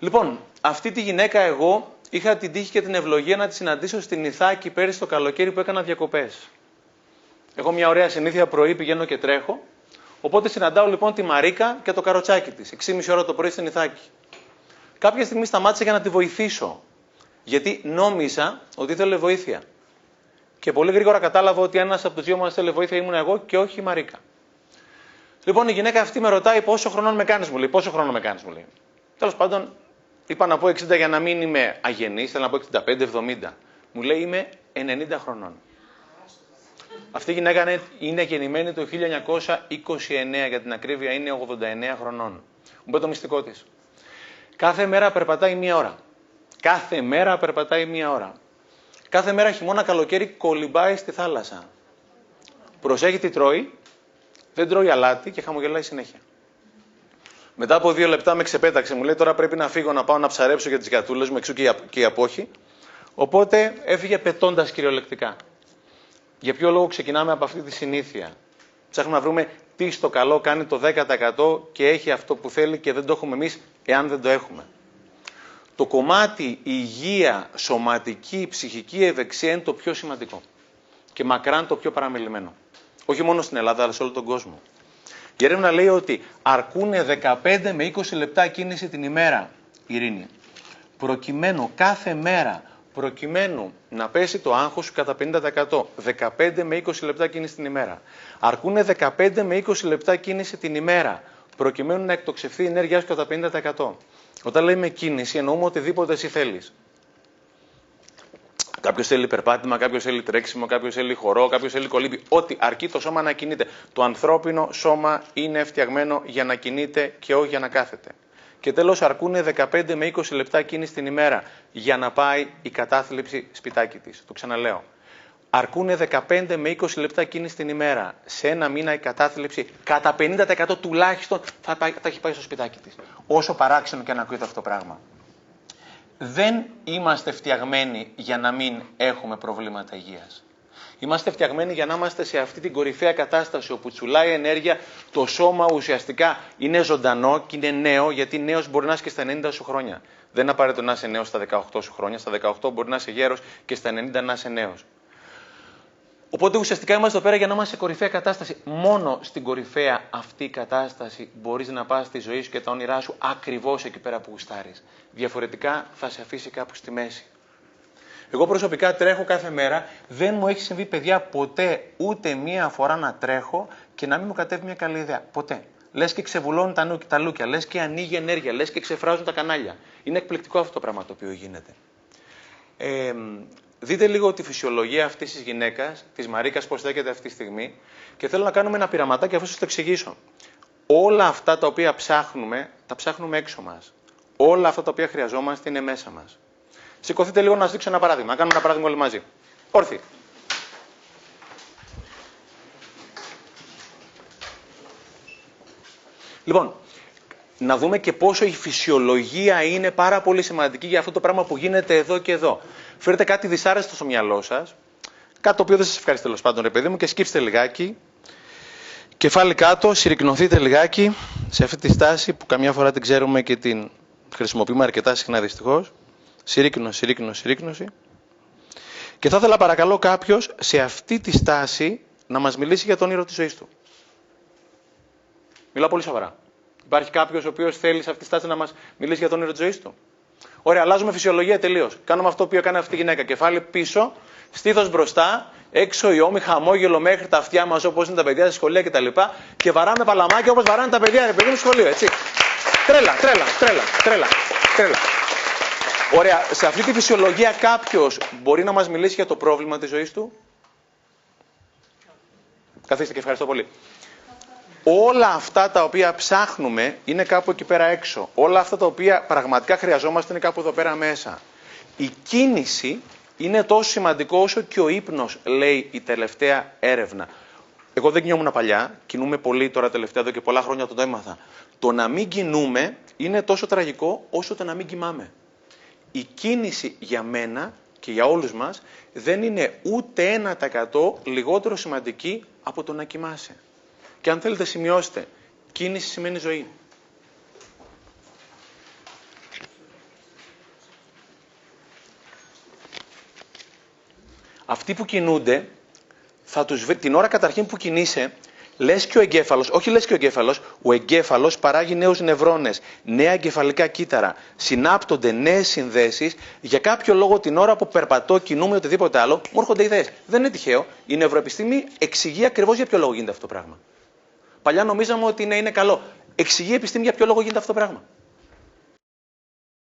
Λοιπόν, αυτή τη γυναίκα εγώ είχα την τύχη και την ευλογία να τη συναντήσω στην Ιθάκη πέρυσι το καλοκαίρι που έκανα διακοπές. Έχω μια ωραία συνήθεια πρωί, πηγαίνω και τρέχω. Οπότε συναντάω λοιπόν τη Μαρίκα και το καροτσάκι της, 6,5 ώρα το πρωί στην Ιθάκη. Κάποια στιγμή σταμάτησα για να τη βοηθήσω. Γιατί νόμιζα ότι ήθελε βοήθεια. Και πολύ γρήγορα κατάλαβα ότι ένας από τους δύο μας θέλει βοήθεια ήμουν εγώ και όχι η Μαρίκα. Λοιπόν, η γυναίκα αυτή με ρωτάει πόσο χρόνο με κάνεις, μου λέει. Πόσο χρόνο με κάνεις, μου λέει. Τέλος πάντων, είπα να πω 60 για να μην είμαι αγενής, θέλω να πω 65-70. Μου λέει είμαι 90 χρονών. Αυτή η γυναίκα είναι γεννημένη το 1929, για την ακρίβεια είναι 89 χρονών. Μου πει το μυστικό της. Κάθε μέρα περπατάει μία ώρα. Κάθε μέρα περπατάει μία ώρα. Κάθε μέρα χειμώνα καλοκαίρι κολυμπάει στη θάλασσα. Προσέχει τι τρώει, δεν τρώει αλάτι και χαμογελάει συνέχεια. Μετά από δύο λεπτά με ξεπέταξε. Μου λέει τώρα πρέπει να φύγω να πάω να ψαρέψω για τις γατούλε μου, εξού και η απόχη. Οπότε έφυγε πετώντας κυριολεκτικά. Για ποιο λόγο ξεκινάμε από αυτή τη συνήθεια; Ψάχνουμε να βρούμε τι στο καλό κάνει το 10% και έχει αυτό που θέλει και δεν το έχουμε εμείς εάν δεν το έχουμε. Το κομμάτι υγεία, σωματική, ψυχική ευεξία είναι το πιο σημαντικό. Και μακράν το πιο παραμελημένο. Όχι μόνο στην Ελλάδα, αλλά σε όλο τον κόσμο. Η έρευνα λέει ότι αρκούν 15 με 20 λεπτά κίνηση την ημέρα, ειρήνη. Προκειμένου κάθε μέρα, προκειμένου να πέσει το άγχος σου κατά 50%. 15 με 20 λεπτά κίνηση την ημέρα. Αρκούν 15 με 20 λεπτά κίνηση την ημέρα, προκειμένου να εκτοξευθεί η ενέργειά σου κατά 50%. Όταν λέμε κίνηση, εννοούμε οτιδήποτε εσύ θέλεις. Κάποιος θέλει περπάτημα, κάποιος θέλει τρέξιμο, κάποιος θέλει χορό, κάποιος θέλει κολύμπη. Ό,τι αρκεί το σώμα να κινείται. Το ανθρώπινο σώμα είναι φτιαγμένο για να κινείται και όχι για να κάθεται. Και τέλος, αρκούν 15 με 20 λεπτά κίνηση την ημέρα για να πάει η κατάθλιψη σπιτάκι της. Το ξαναλέω. Αρκούν 15 με 20 λεπτά κίνηση την ημέρα. Σε ένα μήνα η κατάθλιψη κατά 50% τουλάχιστον θα, πάει, θα έχει πάει στο σπιτάκι της. Όσο παράξενο και να ακούγεται αυτό το πράγμα δεν είμαστε φτιαγμένοι για να μην έχουμε προβλήματα υγείας. Είμαστε φτιαγμένοι για να είμαστε σε αυτή την κορυφαία κατάσταση όπου τσουλάει ενέργεια, το σώμα ουσιαστικά είναι ζωντανό και είναι νέο, γιατί νέος μπορεί να είσαι και στα 90 σου χρόνια. Δεν είναι απαραίτητο να είσαι νέος στα 18 σου χρόνια, στα 18 μπορεί να είσαι γέρος και στα 90 να είσαι νέος. Οπότε ουσιαστικά είμαστε εδώ πέρα για να είμαστε σε κορυφαία κατάσταση. Μόνο στην κορυφαία αυτή κατάσταση μπορείς να πας στη ζωή σου και τα όνειρά σου ακριβώς εκεί πέρα που γουστάρεις. Διαφορετικά θα σε αφήσει κάπου στη μέση. Εγώ προσωπικά τρέχω κάθε μέρα. Δεν μου έχει συμβεί, παιδιά, ποτέ ούτε μία φορά να τρέχω και να μην μου κατέβει μια καλή ιδέα. Ποτέ. Λες και ξεβουλώνουν τα, τα λούκια, λες και ανοίγει ενέργεια, λες και ξεφράζουν τα κανάλια. Είναι εκπληκτικό αυτό το πράγμα το οποίο γίνεται. Ε, Δείτε λίγο τη φυσιολογία αυτής της γυναίκας, της Μαρίκας, πώς στέκεται αυτή τη στιγμή και θέλω να κάνουμε ένα πειραματάκι αφού σας το εξηγήσω. Όλα αυτά τα οποία ψάχνουμε, τα ψάχνουμε έξω μας. Όλα αυτά τα οποία χρειαζόμαστε είναι μέσα μας. Σηκωθείτε λίγο να σας δείξω ένα παράδειγμα. Να κάνουμε ένα παράδειγμα όλοι μαζί. Όρθιοι. Λοιπόν, να δούμε και πόσο η φυσιολογία είναι πάρα πολύ σημαντική για αυτό το πράγμα που γίνεται εδώ και εδώ. Φέρετε κάτι δυσάρεστο στο μυαλό σας, κάτι το οποίο δεν σας ευχαριστεί τέλος πάντων, ρε παιδί μου, και σκύψτε λιγάκι. Κεφάλι κάτω, συρρυκνωθείτε λιγάκι σε αυτή τη στάση που καμιά φορά την ξέρουμε και την χρησιμοποιούμε αρκετά συχνά δυστυχώς. Συρρύκνωση, συρρύκνωση, συρρύκνωση. Και θα ήθελα παρακαλώ κάποιος σε αυτή τη στάση να μας μιλήσει για το όνειρο της ζωής του. Μιλάω πολύ σοβαρά. Υπάρχει κάποιος ο οποίος θέλει σε αυτή τη στάση να μας μιλήσει για το όνειρο της ζωής του; Ωραία, αλλάζουμε φυσιολογία τελείως. Κάνουμε αυτό που έκανε αυτή η γυναίκα. Κεφάλι πίσω, στήθος μπροστά, έξω η ώμη, χαμόγελο μέχρι τα αυτιά μας όπως είναι τα παιδιά στη σχολεία κτλ. Και, και βαράμε παλαμάκια όπως βαράνε τα παιδιά, ρε παιδί μου, σχολείο, έτσι. Τρέλα, τρέλα, τρέλα, τρέλα, τρέλα. Ωραία, σε αυτή τη φυσιολογία κάποιος μπορεί να μας μιλήσει για το πρόβλημα της ζωής του; Καθίστε και ευχαριστώ πολύ όλα αυτά τα οποία ψάχνουμε είναι κάπου εκεί πέρα έξω. Όλα αυτά τα οποία πραγματικά χρειαζόμαστε είναι κάπου εδώ πέρα μέσα. Η κίνηση είναι τόσο σημαντικό όσο και ο ύπνος, λέει η τελευταία έρευνα. Εγώ δεν κινούμουν παλιά, κινούμε πολύ τώρα τελευταία εδώ και πολλά χρόνια το έμαθα. Το να μην κινούμε είναι τόσο τραγικό όσο το να μην κοιμάμε. Η κίνηση για μένα και για όλους μας δεν είναι ούτε 1% λιγότερο σημαντική από το να κοιμάσαι. Και αν θέλετε σημειώστε, κίνηση σημαίνει ζωή. Αυτοί που κινούνται, θα τους... την ώρα καταρχήν που κινείσαι, Λες και ο εγκέφαλος, όχι λες και ο εγκέφαλος, ο εγκέφαλος παράγει νέους νευρώνες, νέα εγκεφαλικά κύτταρα, συνάπτονται νέες συνδέσεις για κάποιο λόγο την ώρα που περπατώ, κινούμε οτιδήποτε άλλο, μου έρχονται ιδέες. Δεν είναι τυχαίο, η νευροεπιστήμη εξηγεί ακριβώς για ποιο λόγο γίνεται αυτό το πράγμα. Παλιά νομίζαμε ότι είναι, είναι καλό. Εξηγεί η επιστήμη για ποιο λόγο γίνεται αυτό το πράγμα.